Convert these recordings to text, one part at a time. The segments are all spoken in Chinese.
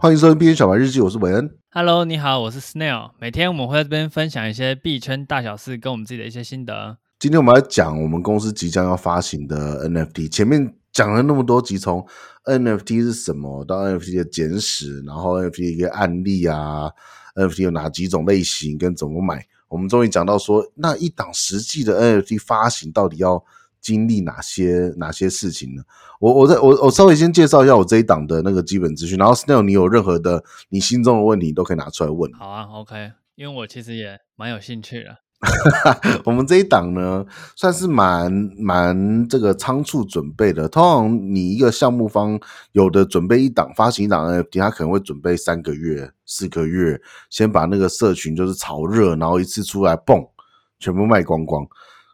欢迎收听币圈小白日记，我是韦恩。Hello，你好，我是 Snail。每天我们会在这边分享一些币圈大小事，跟我们自己的一些心得。今天我们来讲我们公司即将要发行的 NFT。前面讲了那么多集，从 NFT 是什么到 NFT 的简史，然后 NFT 的一个案例啊，NFT 有哪几种类型跟怎么买，我们终于讲到说，那一档实际的 NFT 发行到底要经历哪些哪些事情呢？我我在我我稍微先介绍一下我这一档的那个基本资讯，然后 Snail 你有任何的你心中的问题都可以拿出来问。好啊，OK，因为我其实也蛮有兴趣的。我们这一档呢，算是蛮蛮这个仓促准备的。通常你一个项目方有的准备一档发行一档 NFT，他可能会准备三个月、四个月，先把那个社群就是炒热，然后一次出来蹦，全部卖光光。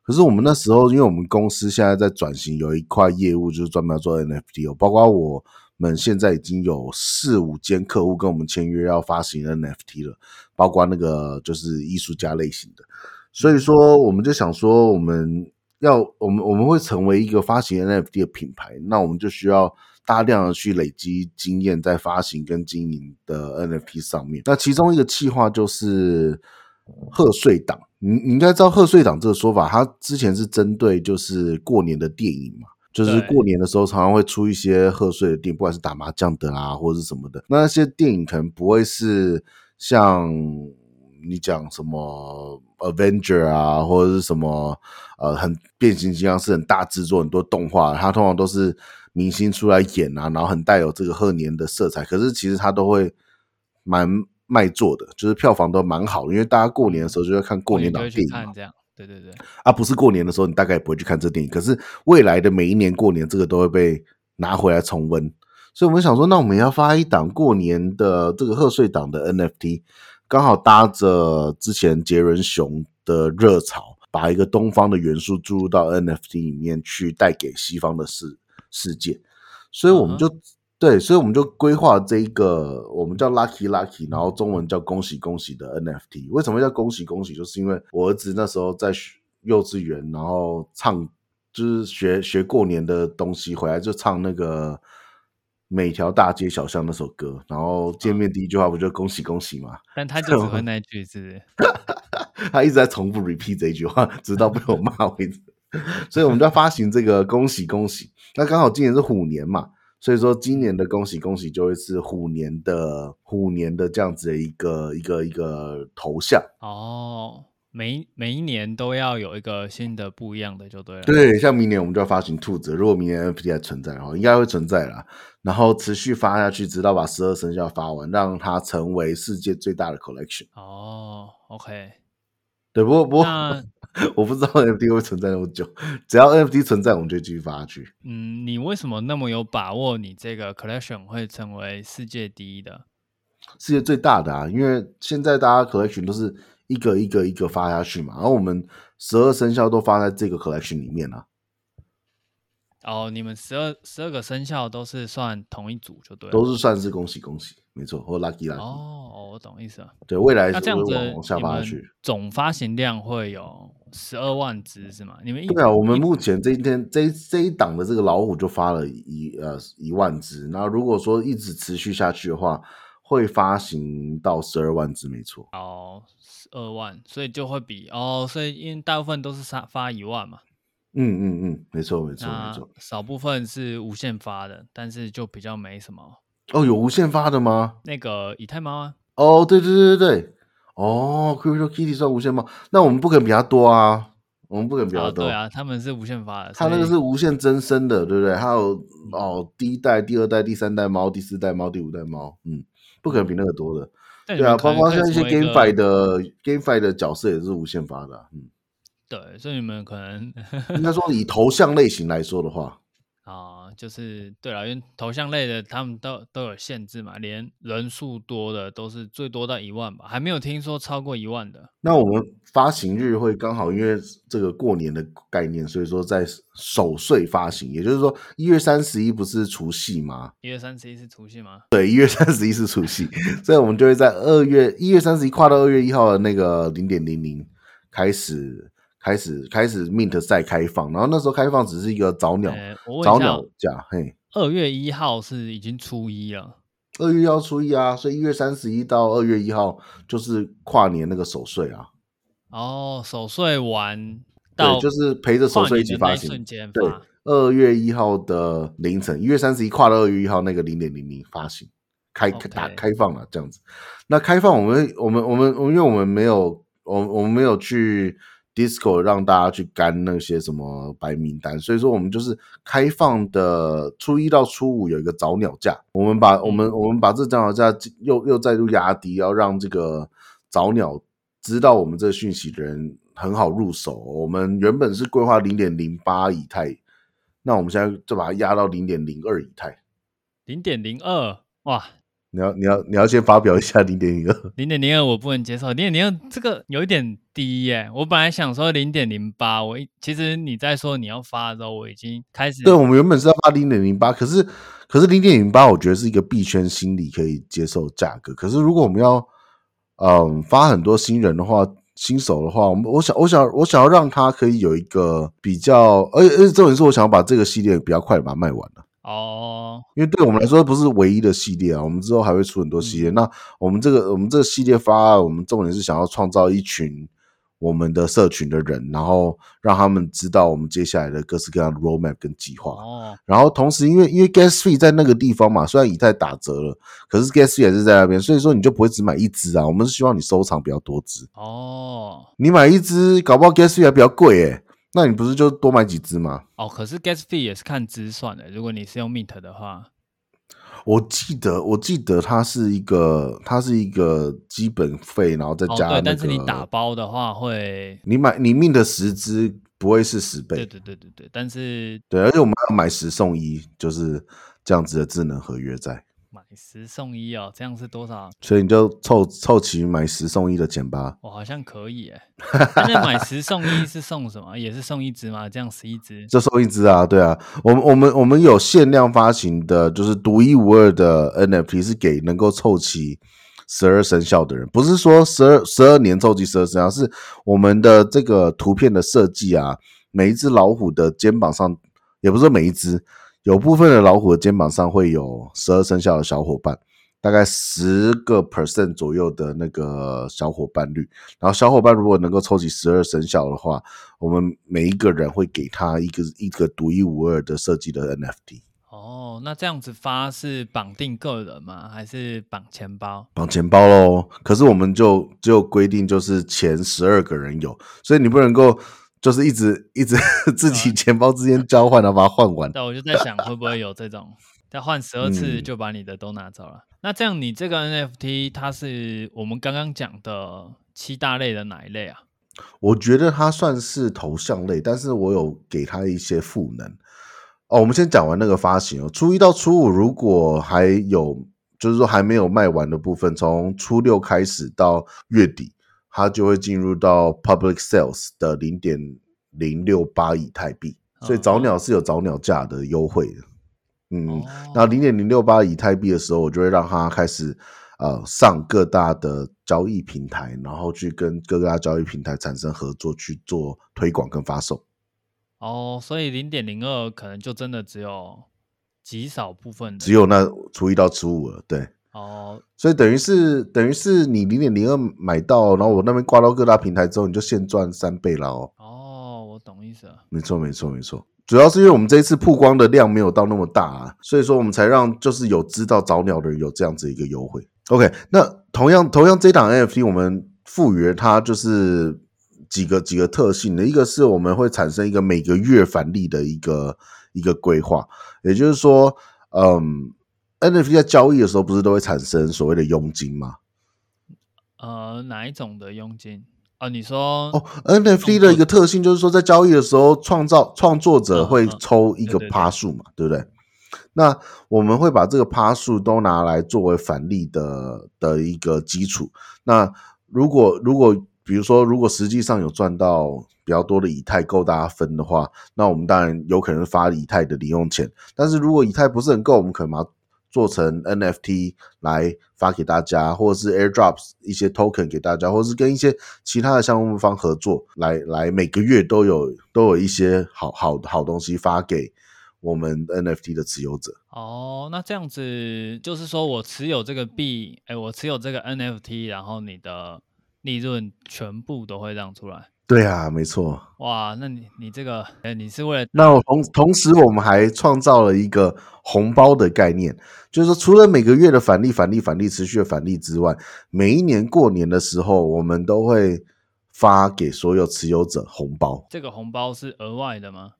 可是我们那时候，因为我们公司现在在转型，有一块业务就是专门要做 NFT 哦，包括我们现在已经有四五间客户跟我们签约要发行 NFT 了，包括那个就是艺术家类型的，所以说我们就想说，我们要我们我们会成为一个发行 NFT 的品牌，那我们就需要大量的去累积经验在发行跟经营的 NFT 上面。那其中一个计划就是贺岁档。你你应该知道贺岁档这个说法，它之前是针对就是过年的电影嘛，就是过年的时候常常会出一些贺岁的电影，不管是打麻将的啊，或者是什么的。那那些电影可能不会是像你讲什么 Avenger 啊，或者是什么呃很变形金刚是很大制作很多动画，它通常都是明星出来演啊，然后很带有这个贺年的色彩。可是其实它都会蛮。卖座的，就是票房都蛮好的，因为大家过年的时候就要看过年档电影嘛。这样，对对对。啊，不是过年的时候，你大概也不会去看这电影。可是未来的每一年过年，这个都会被拿回来重温。所以我们想说，那我们要发一档过年的这个贺岁档的 NFT，刚好搭着之前杰伦熊的热潮，把一个东方的元素注入到 NFT 里面去，带给西方的世世界。所以我们就。Uh-huh. 对，所以我们就规划这一个，我们叫 Lucky Lucky，然后中文叫恭喜恭喜的 NFT。为什么叫恭喜恭喜？就是因为我儿子那时候在幼稚园，然后唱就是学学过年的东西，回来就唱那个每条大街小巷那首歌，然后见面第一句话不就恭喜恭喜嘛？但他就只会 那句是，他一直在重复 repeat 这一句话，直到被我骂为止。所以我们就要发行这个恭喜恭喜。那刚好今年是虎年嘛。所以说，今年的恭喜恭喜就会是虎年的虎年的这样子的一个一个一个头像哦。每每一年都要有一个新的不一样的就对了。对，像明年我们就要发行兔子，如果明年 NFT 还存在的话，应该会存在啦。然后持续发下去，直到把十二生肖发完，让它成为世界最大的 collection。哦，OK。对，不过不过。我不知道 NFT 会存在那么久，只要 NFT 存在，我们就继续发下去。嗯，你为什么那么有把握？你这个 collection 会成为世界第一的，世界最大的啊？因为现在大家 collection 都是一个一个一个发下去嘛，然后我们十二生肖都发在这个 collection 里面啊。哦，你们十二十二个生肖都是算同一组就对了，都是算是恭喜恭喜，没错，或 lucky lucky。哦，我懂意思了。对，未来那这样子往下发下去，总发行量会有十二万只是吗？你们对啊，我们目前这一天这一这一档的这个老虎就发了一呃一万只，那如果说一直持续下去的话，会发行到十二万只，没错。哦，十二万，所以就会比哦，所以因为大部分都是发发一万嘛。嗯嗯嗯，没错没错没错，少部分是无限发的，但是就比较没什么。哦，有无限发的吗？那个以太猫啊？哦，对对对对对，哦，Crypto Kitty 算无限猫，那我们不可能比它多啊，我们不可能比它多。哦。对啊，他们是无限发的，它那个是无限增生的，对不对？还有哦，第一代、第二代、第三代猫、第四代猫、第五代猫，嗯，不可能比那个多的。对啊，包括像一些 GameFi 的 GameFi 的角色也是无限发的，啊，嗯。对，所以你们可能应该说以头像类型来说的话，啊，就是对了，因为头像类的他们都都有限制嘛，连人数多的都是最多到一万吧，还没有听说超过一万的。那我们发行日会刚好因为这个过年的概念，所以说在守岁发行，也就是说一月三十一不是除夕吗？一月三十一是除夕吗？对，一月三十一是除夕，所以我们就会在二月一月三十一跨到二月一号的那个零点零零开始。开始开始 Mint 再开放，然后那时候开放只是一个早鸟，欸、早鸟价。嘿，二月一号是已经初一了。二月要初一啊，所以一月三十一到二月一号就是跨年那个守岁啊。哦，守岁完到对，就是陪着守岁一起发行。瞬间对，二月一号的凌晨，一月三十一跨到二月一号那个零点零零发行，开打开放了这样子。那开放我们我们我们因为我们没有我我们没有去。Discord 让大家去干那些什么白名单，所以说我们就是开放的初一到初五有一个早鸟价，我们把我们我们把这早鸟价又又再度压低，要让这个早鸟知道我们这个讯息的人很好入手。我们原本是规划零点零八以太，那我们现在就把它压到零点零二以太，零点零二哇。你要你要你要先发表一下零点零二，零点零二我不能接受，零点零二这个有一点低耶。我本来想说零点零八，我其实你在说你要发的时候，我已经开始。对，我们原本是要发零点零八，可是可是零点零八，我觉得是一个币圈心理可以接受价格。可是如果我们要嗯发很多新人的话，新手的话，我们我想我想我想要让他可以有一个比较，而且而且重点是我想要把这个系列比较快把它卖完了。哦，因为对我们来说不是唯一的系列啊，我们之后还会出很多系列。嗯、那我们这个我们这个系列发，我们重点是想要创造一群我们的社群的人，然后让他们知道我们接下来的各式各样的 roadmap 跟计划。哦，然后同时因为因为 gas fee 在那个地方嘛，虽然以太打折了，可是 gas fee 还是在那边，所以说你就不会只买一只啊，我们是希望你收藏比较多只。哦，你买一只，搞不好 gas fee 还比较贵诶、欸。那你不是就多买几只吗？哦，可是 gas fee 也是看支算的。如果你是用 mint 的话，我记得我记得它是一个它是一个基本费，然后再加、那。对，但是你打包的话会，你买你 mint 十只不会是十倍。对对对对对，但是对，而且我们要买十送一，就是这样子的智能合约在。买十送一哦，这样是多少？所以你就凑凑齐买十送一的钱吧。我好像可以哎。那买十送一是送什么？也是送一只吗？这样十一只就送一只啊？对啊，我们我们我们有限量发行的，就是独一无二的 NFT，是给能够凑齐十二生肖的人。不是说十二十二年凑齐十二生肖，是我们的这个图片的设计啊，每一只老虎的肩膀上，也不是说每一只。有部分的老虎的肩膀上会有十二生肖的小伙伴，大概十个 percent 左右的那个小伙伴率。然后小伙伴如果能够凑齐十二生肖的话，我们每一个人会给他一个一个独一无二的设计的 NFT。哦，那这样子发是绑定个人吗？还是绑钱包？绑钱包喽。可是我们就就规定就是前十二个人有，所以你不能够。就是一直一直 自己钱包之间交换，然后把它换完。那我就在想，会不会有这种，再换十二次就把你的都拿走了？嗯、那这样你这个 NFT 它是我们刚刚讲的七大类的哪一类啊？我觉得它算是头像类，但是我有给它一些赋能。哦，我们先讲完那个发行哦。初一到初五，如果还有就是说还没有卖完的部分，从初六开始到月底。它就会进入到 public sales 的零点零六八以太币，所以早鸟是有早鸟价的优惠的。嗯，那零点零六八以太币的时候，我就会让它开始呃上各大的交易平台，然后去跟各大交易平台产生合作，去做推广跟发售。哦，所以零点零二可能就真的只有极少部分，只有那初一到初五了，对。哦，所以等于是等于是你零点零二买到，然后我那边挂到各大平台之后，你就现赚三倍了哦。哦，我懂意思了。没错，没错，没错。主要是因为我们这一次曝光的量没有到那么大啊，所以说我们才让就是有知道早鸟的人有这样子一个优惠。OK，那同样同样这档 NFT 我们赋予它就是几个几个特性的，一个是我们会产生一个每个月返利的一个一个规划，也就是说，嗯。NFT 在交易的时候，不是都会产生所谓的佣金吗？呃，哪一种的佣金？啊，你说哦，NFT 的一个特性就是说，在交易的时候，创造创作者会抽一个趴数嘛，对不对？那我们会把这个趴数都拿来作为返利的的一个基础。那如果如果比如说，如果实际上有赚到比较多的以太够大家分的话，那我们当然有可能发以太的零用钱。但是如果以太不是很够，我们可能把做成 NFT 来发给大家，或者是 AirDrops 一些 Token 给大家，或者是跟一些其他的项目方合作，来来每个月都有都有一些好好好东西发给我们 NFT 的持有者。哦，那这样子就是说我持有这个币，哎，我持有这个 NFT，然后你的利润全部都会让出来。对啊，没错。哇，那你你这个，哎，你是为了那我同同时，我们还创造了一个红包的概念，就是说，除了每个月的返利、返利、返利持续的返利之外，每一年过年的时候，我们都会发给所有持有者红包。这个红包是额外的吗？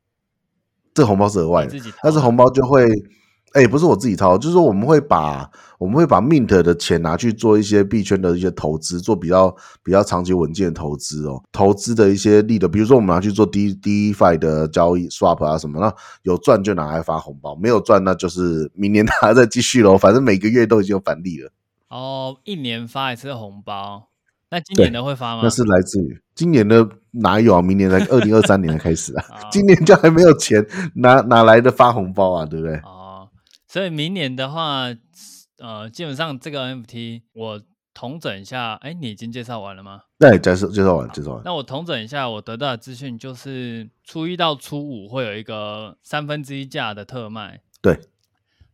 这个红包是额外的，但是红包就会。哎、欸，不是我自己掏，就是说我们会把我们会把 Mint 的钱拿去做一些币圈的一些投资，做比较比较长期稳健的投资哦。投资的一些利的，比如说我们拿去做 D DeFi 的交易 Swap 啊什么，那有赚就拿来发红包，没有赚那就是明年 大家再继续喽。反正每个月都已经有返利了。哦，一年发一次红包，那今年的会发吗？那是来自于今年的哪有啊？明年才二零二三年才开始啊，今年就还没有钱，哪哪来的发红包啊？对不对？所以明年的话，呃，基本上这个 NFT 我统整一下，哎，你已经介绍完了吗？对，介绍介绍完，介绍完。那我统整一下，我得到的资讯就是初一到初五会有一个三分之一价的特卖，对。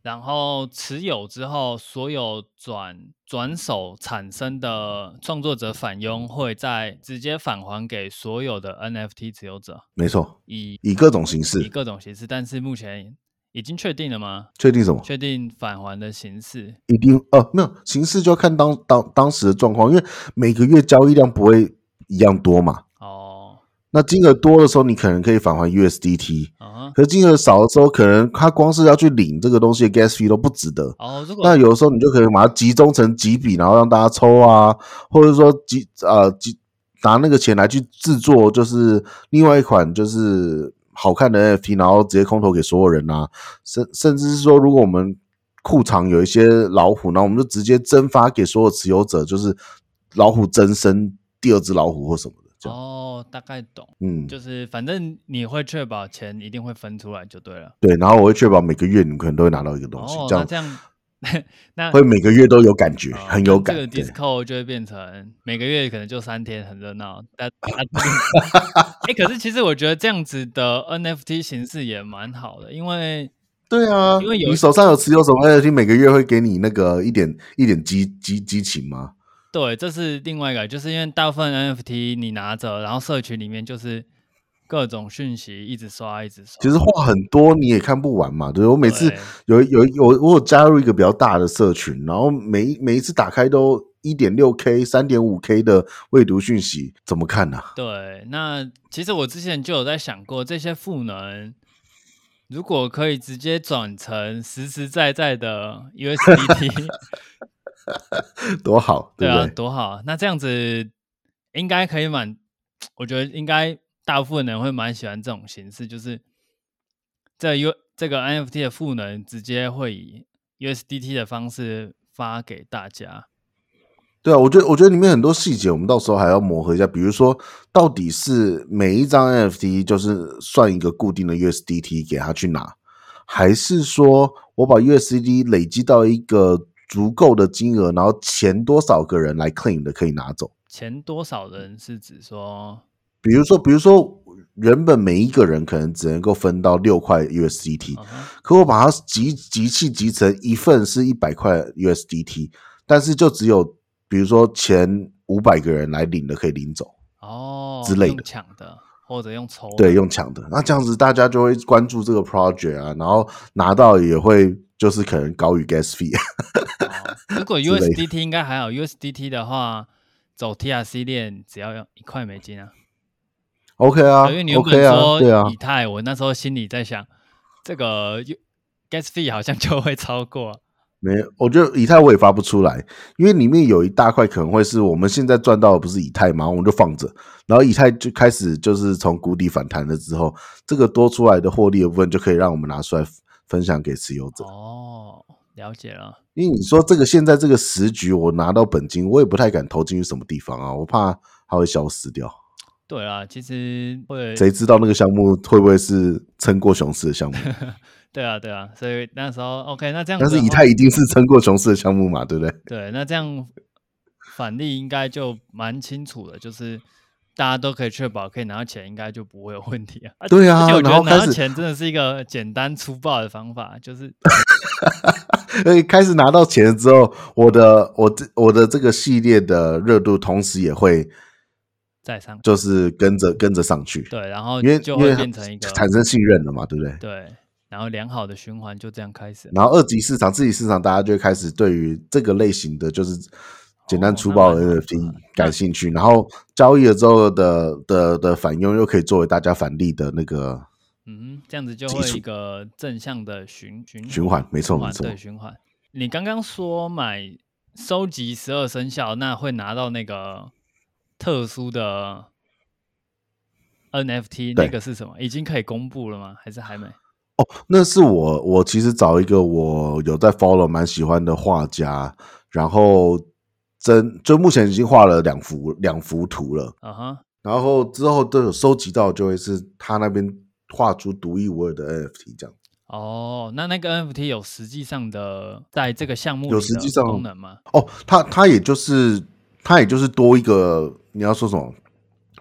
然后持有之后，所有转转手产生的创作者返佣会再直接返还给所有的 NFT 持有者。没错，以以各种形式，以各种形式，但是目前。已经确定了吗？确定什么？确定返还的形式。一定呃，没有形式就要看当当当时的状况，因为每个月交易量不会一样多嘛。哦。那金额多的时候，你可能可以返还 USDT。啊。可是金额少的时候，可能他光是要去领这个东西的 gas fee 都不值得。哦。那有的时候你就可以把它集中成几笔，然后让大家抽啊，或者说集呃集拿那个钱来去制作，就是另外一款就是。好看的 NFT，然后直接空投给所有人啊，甚甚至是说，如果我们库藏有一些老虎，那我们就直接增发给所有持有者，就是老虎增生第二只老虎或什么的。哦，大概懂，嗯，就是反正你会确保钱一定会分出来就对了。对，然后我会确保每个月你们可能都会拿到一个东西，哦、这样这样。那会每个月都有感觉，哦、很有感。这个 Discord 就会变成每个月可能就三天，很热闹。但 哎、欸，可是其实我觉得这样子的 NFT 形式也蛮好的，因为对啊，因为有你手上有持有什么 NFT，每个月会给你那个一点一点激激激情吗？对，这是另外一个，就是因为大部分 NFT 你拿着，然后社群里面就是。各种讯息一直刷，一直刷。其实话很多，你也看不完嘛。对，我每次有有有我有加入一个比较大的社群，然后每每一次打开都一点六 K、三点五 K 的未读讯息，怎么看呢、啊？对，那其实我之前就有在想过，这些赋能如果可以直接转成实实在在的 USDT，多好，对啊，对对多好。那这样子应该可以满，我觉得应该。大部分人会蛮喜欢这种形式，就是这 U 这个 NFT 的赋能直接会以 USDT 的方式发给大家。对啊，我觉得我觉得里面很多细节，我们到时候还要磨合一下。比如说，到底是每一张 NFT 就是算一个固定的 USDT 给他去拿，还是说我把 USDT 累积到一个足够的金额，然后前多少个人来 claim 的可以拿走？前多少人是指说？比如说，比如说，原本每一个人可能只能够分到六块 USDT，、uh -huh. 可我把它集集气集成一份是一百块 USDT，但是就只有比如说前五百个人来领的可以领走哦之类的，抢的或者用抽，对，用抢的，那这样子大家就会关注这个 project 啊，然后拿到也会就是可能高于 gas fee。哦、如果 USDT 应该还好，USDT 的话走 TRC 链只要用一块美金啊。OK 啊，因为你又不能说对啊，以太，我那时候心里在想，这个 gas fee 好像 就会超过。没，我觉得以太我也发不出来，因为里面有一大块可能会是我们现在赚到的不是以太嘛，我们就放着，然后以太就开始就是从谷底反弹了之后，这个多出来的获利的部分就可以让我们拿出来分享给持有者。哦，了解了。因为你说这个现在这个时局，我拿到本金，我也不太敢投进去什么地方啊，我怕它会消失掉。对啊，其实会谁知道那个项目会不会是撑过熊市的项目？对啊，对啊，所以那时候 OK，那这样，但是以太一定是撑过熊市的项目嘛，对不对？对，那这样反例应该就蛮清楚的，就是。大家都可以确保可以拿到钱，应该就不会有问题啊。对啊，而且我觉得拿到始钱真的是一个简单粗暴的方法，就是。所以开始拿到钱之后，我的我这我的这个系列的热度同时也会再上，就是跟着跟着上去。对，然后因为就会变成一个产生信任了嘛，对不对？对，然后良好的循环就这样开始。然后二级市场、次级市场，大家就会开始对于这个类型的就是简单粗暴的 NFT 感兴趣。然后交易了之后的的的反佣又可以作为大家返利的那个。嗯，这样子就会一个正向的循循循环，没错没错，对循环。你刚刚说买收集十二生肖，那会拿到那个特殊的 NFT，那个是什么？已经可以公布了吗？还是还没？哦，那是我我其实找一个我有在 follow 蛮喜欢的画家，然后真就目前已经画了两幅两幅图了，啊哈，然后之后都有收集到，就会是他那边。画出独一无二的 NFT，这样哦。那那个 NFT 有实际上的在这个项目有实际上功能吗？哦，它它也就是它也就是多一个你要说什么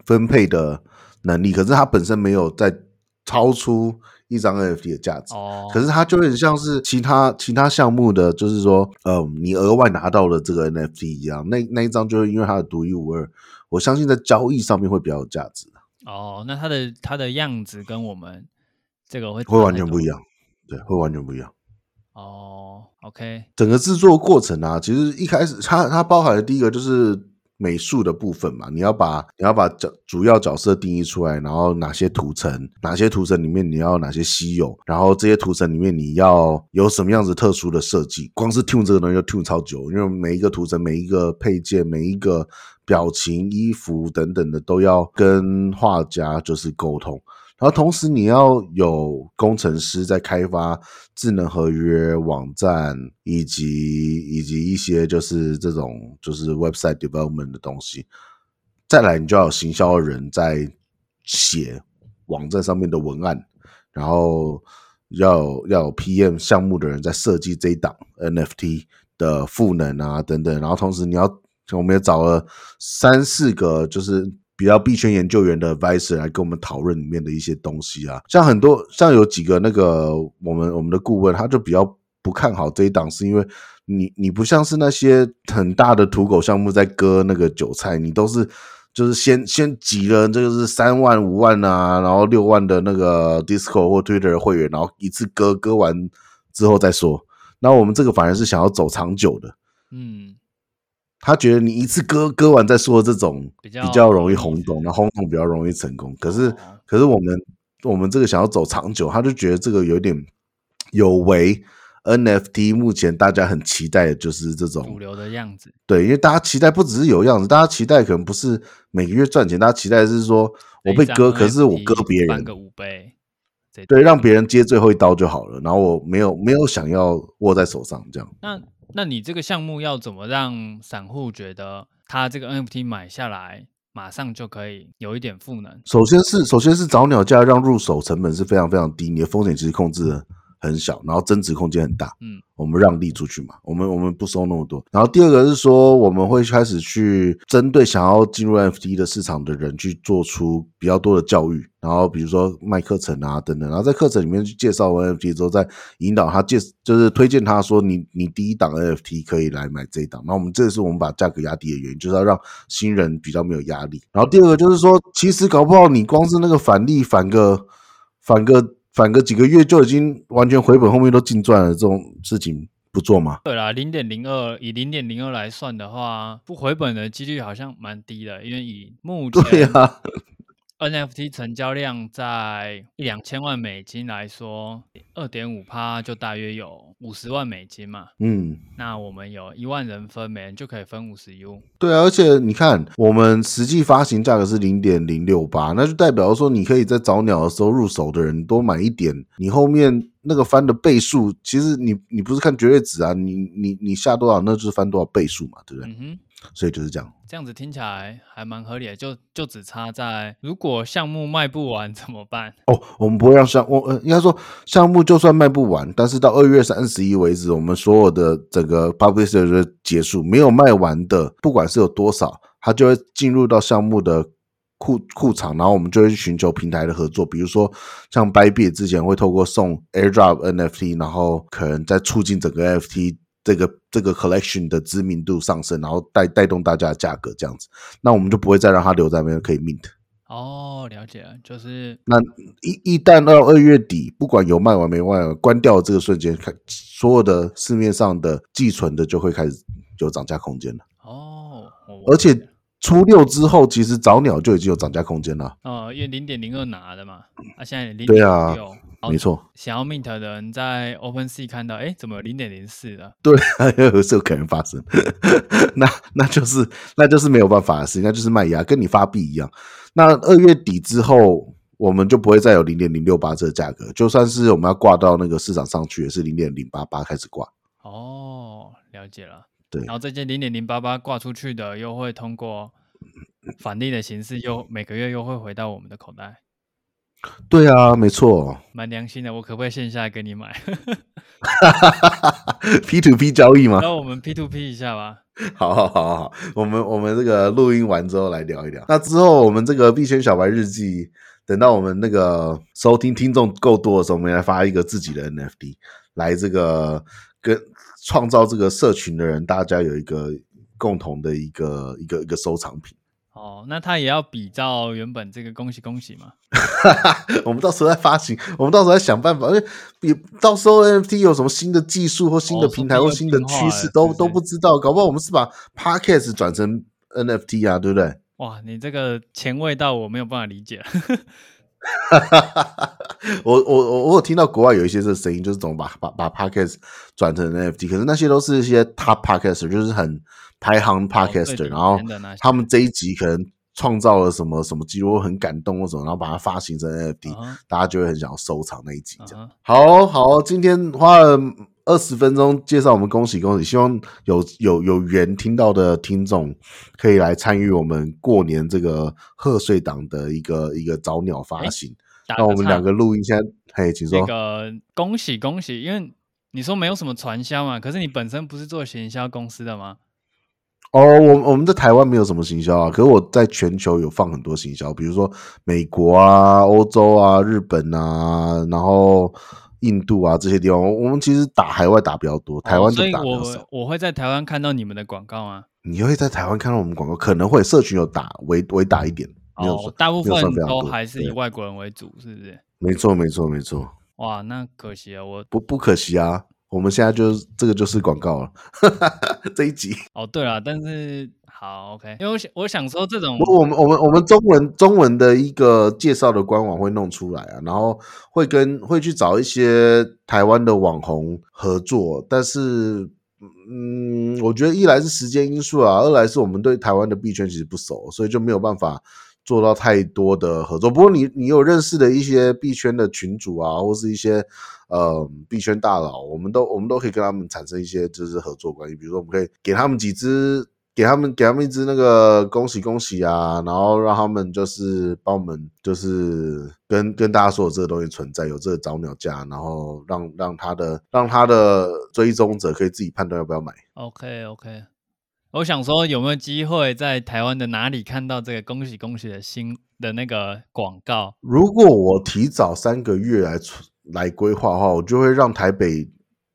分配的能力，可是它本身没有在超出一张 NFT 的价值哦。可是它就有点像是其他其他项目的，就是说，嗯、呃，你额外拿到了这个 NFT 一样，那那一张就是因为它的独一无二，我相信在交易上面会比较有价值。哦，那它的它的样子跟我们这个会会完全不一样，对，会完全不一样。哦，OK，整个制作过程啊，其实一开始它它包含的第一个就是美术的部分嘛，你要把你要把角主要角色定义出来，然后哪些图层，哪些图层里面你要哪些稀有，然后这些图层里面你要有什么样子特殊的设计，光是 tune 这个东西就 tune 超久，因为每一个图层、每一个配件、每一个。表情、衣服等等的都要跟画家就是沟通，然后同时你要有工程师在开发智能合约网站，以及以及一些就是这种就是 website development 的东西。再来，你就要有行销的人在写网站上面的文案，然后要要有 PM 项目的人在设计这一档 NFT 的赋能啊等等，然后同时你要。我们也找了三四个，就是比较币圈研究员的 vice 来跟我们讨论里面的一些东西啊。像很多，像有几个那个我们我们的顾问，他就比较不看好这一档，是因为你你不像是那些很大的土狗项目在割那个韭菜，你都是就是先先挤了这个是三万五万啊，然后六万的那个 d i s c o 或 Twitter 会员，然后一次割割完之后再说。那我们这个反而是想要走长久的，嗯。他觉得你一次割割完再说，这种比较容易轰动，那轰动比较容易成功。可是，可是我们我们这个想要走长久，他就觉得这个有点有违 NFT 目前大家很期待的就是这种主流的样子。对，因为大家期待不只是有样子，大家期待可能不是每个月赚钱，大家期待是说我被割，可是我割别人翻个五倍，对，让别人接最后一刀就好了。然后我没有没有想要握在手上这样。那那你这个项目要怎么让散户觉得他这个 NFT 买下来马上就可以有一点赋能？首先是首先是找鸟价，让入手成本是非常非常低，你的风险其实控制的很小，然后增值空间很大。嗯，我们让利出去嘛，我们我们不收那么多。然后第二个是说，我们会开始去针对想要进入 NFT 的市场的人去做出比较多的教育，然后比如说卖课程啊等等，然后在课程里面去介绍 NFT 之后，再引导他介就是推荐他说你你第一档 NFT 可以来买这一档。那我们这是我们把价格压低的原因，就是要让新人比较没有压力。然后第二个就是说，其实搞不好你光是那个返利返个返个。反个几个月就已经完全回本，后面都净赚了，这种事情不做吗？对啦，零点零二以零点零二来算的话，不回本的几率好像蛮低的，因为以目前 对啊。NFT 成交量在一两千万美金来说，二点五趴就大约有五十万美金嘛。嗯，那我们有一万人分，每人就可以分五十 U。对啊，而且你看，我们实际发行价格是零点零六八，那就代表说，你可以在早鸟的时候入手的人多买一点，你后面那个翻的倍数，其实你你不是看绝对值啊，你你你下多少，那就是翻多少倍数嘛，对不对？嗯哼。所以就是这样，这样子听起来还蛮合理的，就就只差在如果项目卖不完怎么办？哦，我们不会让项我，呃，应该说项目就算卖不完，但是到二月三十一为止，我们所有的整个 publisher 就结束，没有卖完的，不管是有多少，它就会进入到项目的库库藏，然后我们就会去寻求平台的合作，比如说像 Bybit 之前会透过送 AirDrop NFT，然后可能在促进整个 NFT 这个这个 collection 的知名度上升，然后带带动大家的价格这样子，那我们就不会再让它留在那边可以 mint。哦，了解了，就是那一一旦到二月底，不管有卖完没卖完，关掉的这个瞬间，看所有的市面上的寄存的就会开始有涨价空间了。哦，而且。初六之后，其实早鸟就已经有涨价空间了。哦，因为零点零二拿的嘛，啊，现在零点对啊，没错。想要 mint 的人在 OpenSea 看到，哎，怎么有零点零四的？对，有时候可能发生。那那就是那就是没有办法的事情，那就是卖压，跟你发币一样。那二月底之后，我们就不会再有零点零六八这个价格，就算是我们要挂到那个市场上去，也是零点零八八开始挂。哦，了解了。对，然后这件零点零八八挂出去的，又会通过返利的形式，又每个月又会回到我们的口袋。对啊，没错，蛮良心的。我可不可以线下给你买？P to P 交易吗？那我们 P to P 一下吧。好好好好，我们我们这个录音完之后来聊一聊。那之后我们这个币圈小白日记，等到我们那个收听听众够多的时候，我们来发一个自己的 NFT，来这个跟。创造这个社群的人，大家有一个共同的一个一个一个收藏品。哦，那他也要比照原本这个恭喜恭喜嘛？我们到时候再发行，我们到时候再想办法。因为比到时候 NFT 有什么新的技术或新的平台或新的趋势，都都不知道。搞不好我们是把 Podcast 转成 NFT 啊，对不对？哇，你这个前卫到我没有办法理解。哈哈哈哈我我我我有听到国外有一些这个声音，就是怎么把把把 podcast 转成 NFT，可是那些都是一些 top podcaster，就是很排行 podcaster，、哦、然后他们这一集可能创造了什么什么记录，很感动或什么，然后把它发行成 NFT，、uh -huh. 大家就会很想要收藏那一集这样。Uh -huh. 好好，今天花了。二十分钟介绍我们恭喜恭喜，希望有有有缘听到的听众可以来参与我们过年这个贺岁档的一个一个早鸟发行。那我们两个录音现在，嘿，请说。那个恭喜恭喜，因为你说没有什么传销嘛，可是你本身不是做行销公司的吗？哦，我我们在台湾没有什么行销啊，可是我在全球有放很多行销，比如说美国啊、欧洲啊、日本啊，然后。印度啊，这些地方，我们其实打海外打比较多，台湾就打比较少。我会在台湾看到你们的广告吗？你会在台湾看到我们广告，可能会社群有打，微微打一点。哦，大部分都还是以外国人为主，是不是？没错，没错，没错。哇，那可惜啊，我不不可惜啊，我们现在就这个就是广告了，这一集。哦，对了，但是。好，OK，因为我想，我想说这种，我们我们我们中文中文的一个介绍的官网会弄出来啊，然后会跟会去找一些台湾的网红合作，但是，嗯，我觉得一来是时间因素啊，二来是我们对台湾的币圈其实不熟，所以就没有办法做到太多的合作。不过你你有认识的一些币圈的群主啊，或是一些呃币圈大佬，我们都我们都可以跟他们产生一些就是合作关系，比如说我们可以给他们几支。给他们给他们一支那个恭喜恭喜啊，然后让他们就是帮我们就是跟跟大家说有这个东西存在，有这个早鸟价，然后让让他的让他的追踪者可以自己判断要不要买。OK OK，我想说有没有机会在台湾的哪里看到这个恭喜恭喜的新的那个广告？如果我提早三个月来来规划的话，我就会让台北。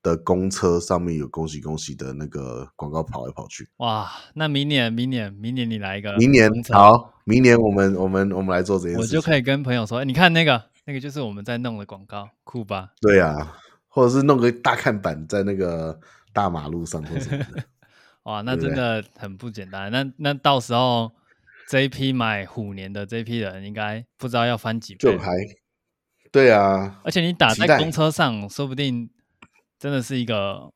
的公车上面有恭喜恭喜的那个广告跑来跑去。哇，那明年明年明年你来一个，明年好，明年我们我们我们来做这件事，我就可以跟朋友说，欸、你看那个那个就是我们在弄的广告，酷吧？对啊，或者是弄个大看板在那个大马路上或什么的。哇，那真的很不简单。那那到时候这一批买虎年的这一批人，应该不知道要翻几倍。就还对啊，而且你打在公车上，说不定。真的是一个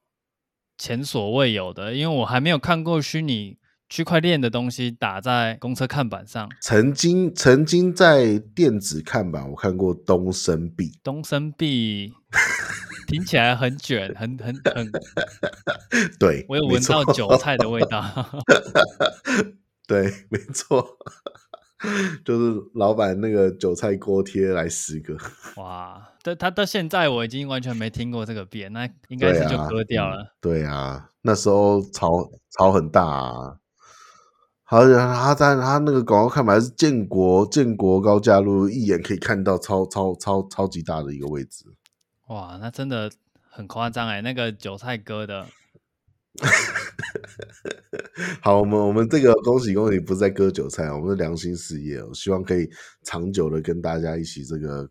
前所未有的，因为我还没有看过虚拟区块链的东西打在公车看板上。曾经，曾经在电子看板我看过东升币，东升币听起来很卷，很很很，对，我有闻到韭菜的味道。对，没错。就是老板那个韭菜锅贴来十个，哇！但他到现在我已经完全没听过这个币，那应该是就割掉了。对啊，对啊，那时候炒炒很大啊，好像他在他那个广告看板是建国建国高架路，一眼可以看到超超超超级大的一个位置。哇，那真的很夸张哎，那个韭菜割的。好，我们我们这个恭喜恭喜，不是在割韭菜，我们是良心事业，我希望可以长久的跟大家一起这个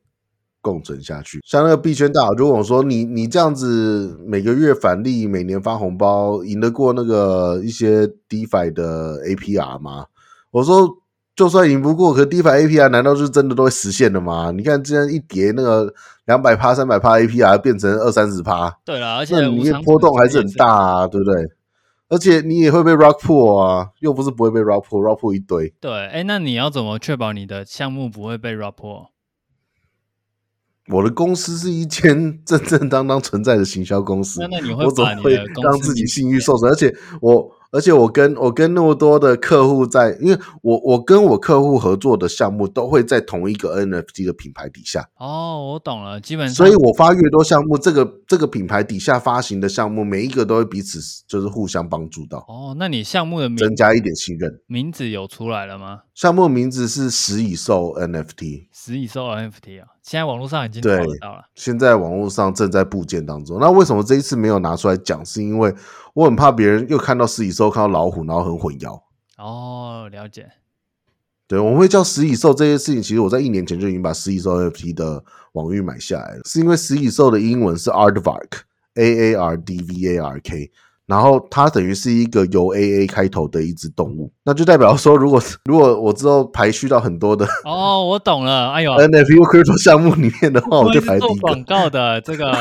共存下去。像那个币圈大佬就问我说：“你你这样子每个月返利，每年发红包，赢得过那个一些 DeFi 的 APR 吗？”我说。就算赢不过，可 DeFi APR 难道是真的都会实现的吗？你看，这样一叠那个两百趴、三百趴 APR 变成二三十趴，对啦，而且里面波动还是很大啊，对不对？而且你也会被 Rug Pull 啊，又不是不会被 Rug Pull，Rug Pull 一堆。对，哎、欸，那你要怎么确保你的项目不会被 Rug Pull？我的公司是一间正正当当存在的行销公司，那那你会我怎么会让自己信誉受损？而且我。而且我跟我跟那么多的客户在，因为我我跟我客户合作的项目都会在同一个 NFT 的品牌底下。哦，我懂了，基本上，所以我发越多项目，这个这个品牌底下发行的项目，每一个都会彼此就是互相帮助到。哦，那你项目的名增加一点信任，名字有出来了吗？项目名字是食蚁兽 NFT，食蚁兽 NFT 啊，现在网络上已经找得到了。现在网络上正在部件当中。那为什么这一次没有拿出来讲？是因为我很怕别人又看到食蚁兽，看到老虎，然后很混淆。哦，了解。对，我们会叫食蚁兽这些事情。其实我在一年前就已经把食蚁兽 NFT 的网域买下来了，是因为食蚁兽的英文是 Aardvark，A A R D V A R K。然后它等于是一个由 A A 开头的一只动物，那就代表说，如果 如果我之后排序到很多的哦，我懂了，哎呦，NFT Crypto 项目里面的话，我就排第一个。广告的 这个，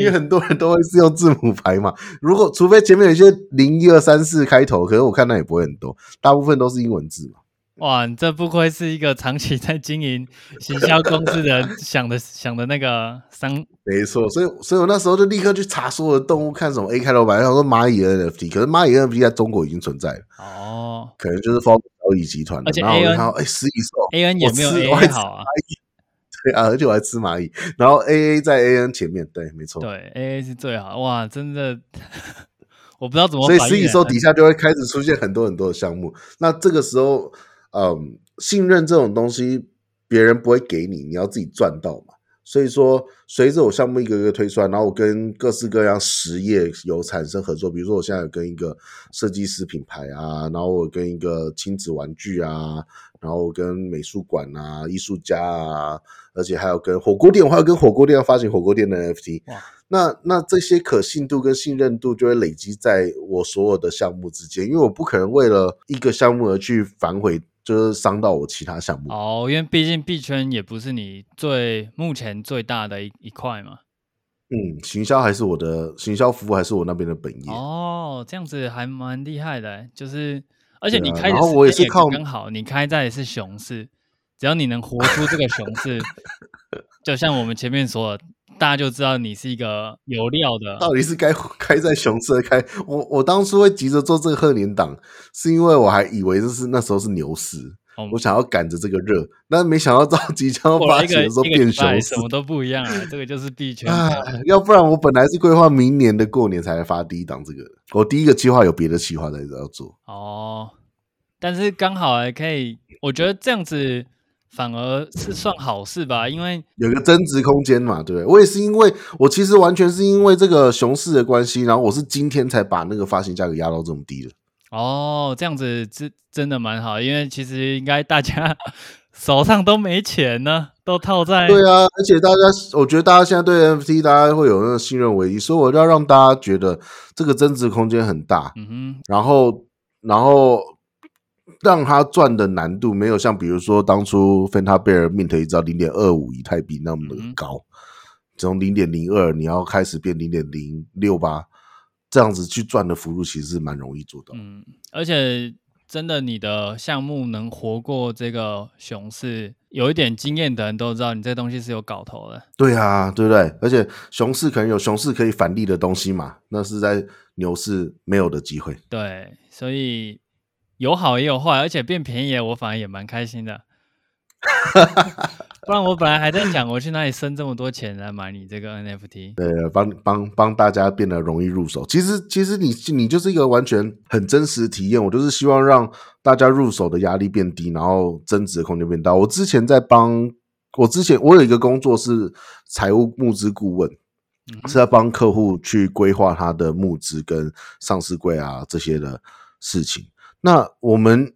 因为很多人都会是用字母排嘛，如果除非前面有一些零一二三四开头，可是我看那也不会很多，大部分都是英文字嘛。哇，你这不愧是一个长期在经营行销公司的人想的想的那个商，没错，所以所以我那时候就立刻去查所有的动物，看什么 A 开头版，然后说蚂蚁 NFT，可是蚂蚁 NFT 在中国已经存在了，哦，可能就是方交易集团的，然后我就看到哎，食蚁兽，AN 也没有 A 好啊，对啊，而且我还吃蚂蚁，然后 AA 在 AN 前面，对，没错，对，AA 是最好，哇，真的，我不知道怎么，所以食蚁兽底下就会开始出现很多很多的项目，那这个时候。嗯，信任这种东西，别人不会给你，你要自己赚到嘛。所以说，随着我项目一个一个推出来，然后我跟各式各样实业有产生合作，比如说我现在有跟一个设计师品牌啊，然后我跟一个亲子玩具啊，然后我跟美术馆啊、艺术家啊，而且还有跟火锅店，我还有跟火锅店要发行火锅店的 NFT。那那这些可信度跟信任度就会累积在我所有的项目之间，因为我不可能为了一个项目而去反悔。就是伤到我其他项目哦，因为毕竟币圈也不是你最目前最大的一一块嘛。嗯，行销还是我的行销服务还是我那边的本业哦，这样子还蛮厉害的，就是而且你开的然后我也是靠刚好，你开在的是熊市，只要你能活出这个熊市，就像我们前面说的。大家就知道你是一个有料的。到底是该 开在熊市开？我我当初会急着做这个贺年档，是因为我还以为这是那时候是牛市，哦、我想要赶着这个热，但没想到到即将发起的时候变熊市，什么都不一样啊！这个就是币圈。要不然我本来是规划明年的过年才来发第一档这个，我第一个计划有别的计划在要做。哦，但是刚好还可以，我觉得这样子。反而是算好事吧，因为有一个增值空间嘛，对不对？我也是因为我其实完全是因为这个熊市的关系，然后我是今天才把那个发行价格压到这么低的。哦，这样子真真的蛮好，因为其实应该大家 手上都没钱呢，都套在。对啊，而且大家，我觉得大家现在对 NFT 大家会有那个信任危机，所以我要让大家觉得这个增值空间很大。嗯哼，然后，然后。让他赚的难度没有像比如说当初 Phanta Bear mint 一兆零点二五以太币那么的高，从零点零二你要开始变零点零六八，这样子去赚的幅度其实是蛮容易做到。嗯，而且真的你的项目能活过这个熊市，有一点经验的人都知道你这东西是有搞头的。对啊，对不对？而且熊市可能有熊市可以返利的东西嘛，那是在牛市没有的机会。对，所以。有好也有坏，而且变便宜，我反而也蛮开心的。不然我本来还在想，我去哪里生这么多钱来买你这个 NFT？对，帮帮帮大家变得容易入手。其实其实你你就是一个完全很真实的体验。我就是希望让大家入手的压力变低，然后增值的空间变大。我之前在帮我之前我有一个工作是财务募资顾问，是在帮客户去规划他的募资跟上市柜啊这些的事情。那我们。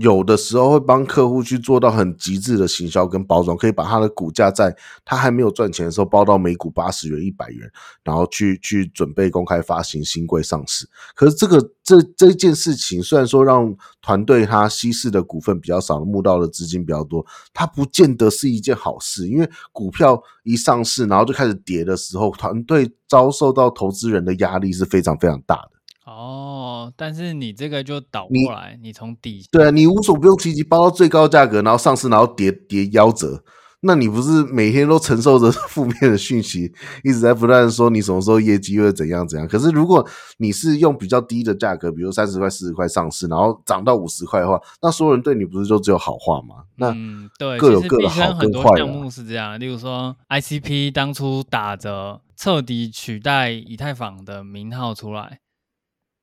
有的时候会帮客户去做到很极致的行销跟包装，可以把他的股价在他还没有赚钱的时候包到每股八十元、一百元，然后去去准备公开发行新贵上市。可是这个这这件事情，虽然说让团队他稀释的股份比较少，募到的资金比较多，它不见得是一件好事。因为股票一上市，然后就开始跌的时候，团队遭受到投资人的压力是非常非常大的。哦，但是你这个就倒过来，你从底下对啊，你无所不用其极，包到最高价格，然后上市，然后跌跌夭折，那你不是每天都承受着 负面的讯息，一直在不断说你什么时候业绩会怎样怎样？可是如果你是用比较低的价格，比如三十块、四十块上市，然后涨到五十块的话，那所有人对你不是就只有好话吗？那嗯，对，各有各的好跟坏。项目是这样，例如说 ICP 当初打着彻底取代以太坊的名号出来。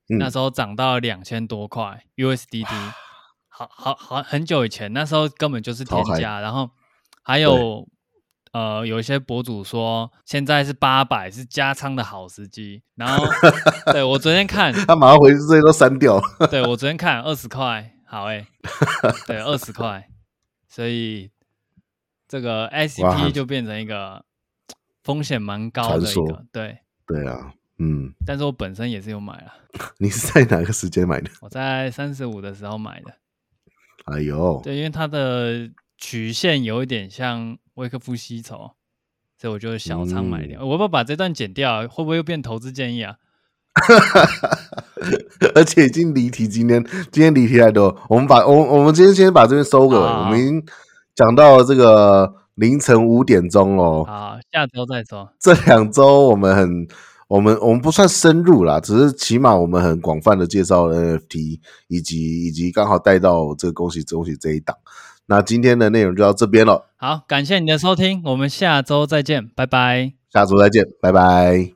那时候涨到两千多块 USDT，好好好，很久以前，那时候根本就是天价。然后还有呃，有一些博主说现在是八百，是加仓的好时机。然后 对我昨天看，他马上回去这些都删掉。对我昨天看二十块，好哎、欸，对二十块，所以这个 ICP 就变成一个风险蛮高的一个，对对啊。嗯，但是我本身也是有买了。你是在哪个时间买的？我在三十五的时候买的。哎呦，对，因为它的曲线有一点像威克夫西筹，所以我就小仓买掉。嗯、我要不要把这段剪掉？会不会又变投资建议啊？而且已经离题，今天今天离题太多。我们把我我们今天先把这边收个尾。我们已经讲到了这个凌晨五点钟哦。好，下周再说。这两周我们很。我们我们不算深入啦，只是起码我们很广泛的介绍 NFT，以及以及刚好带到这个恭喜恭喜这一档。那今天的内容就到这边了。好，感谢你的收听，我们下周再见，拜拜。下周再见，拜拜。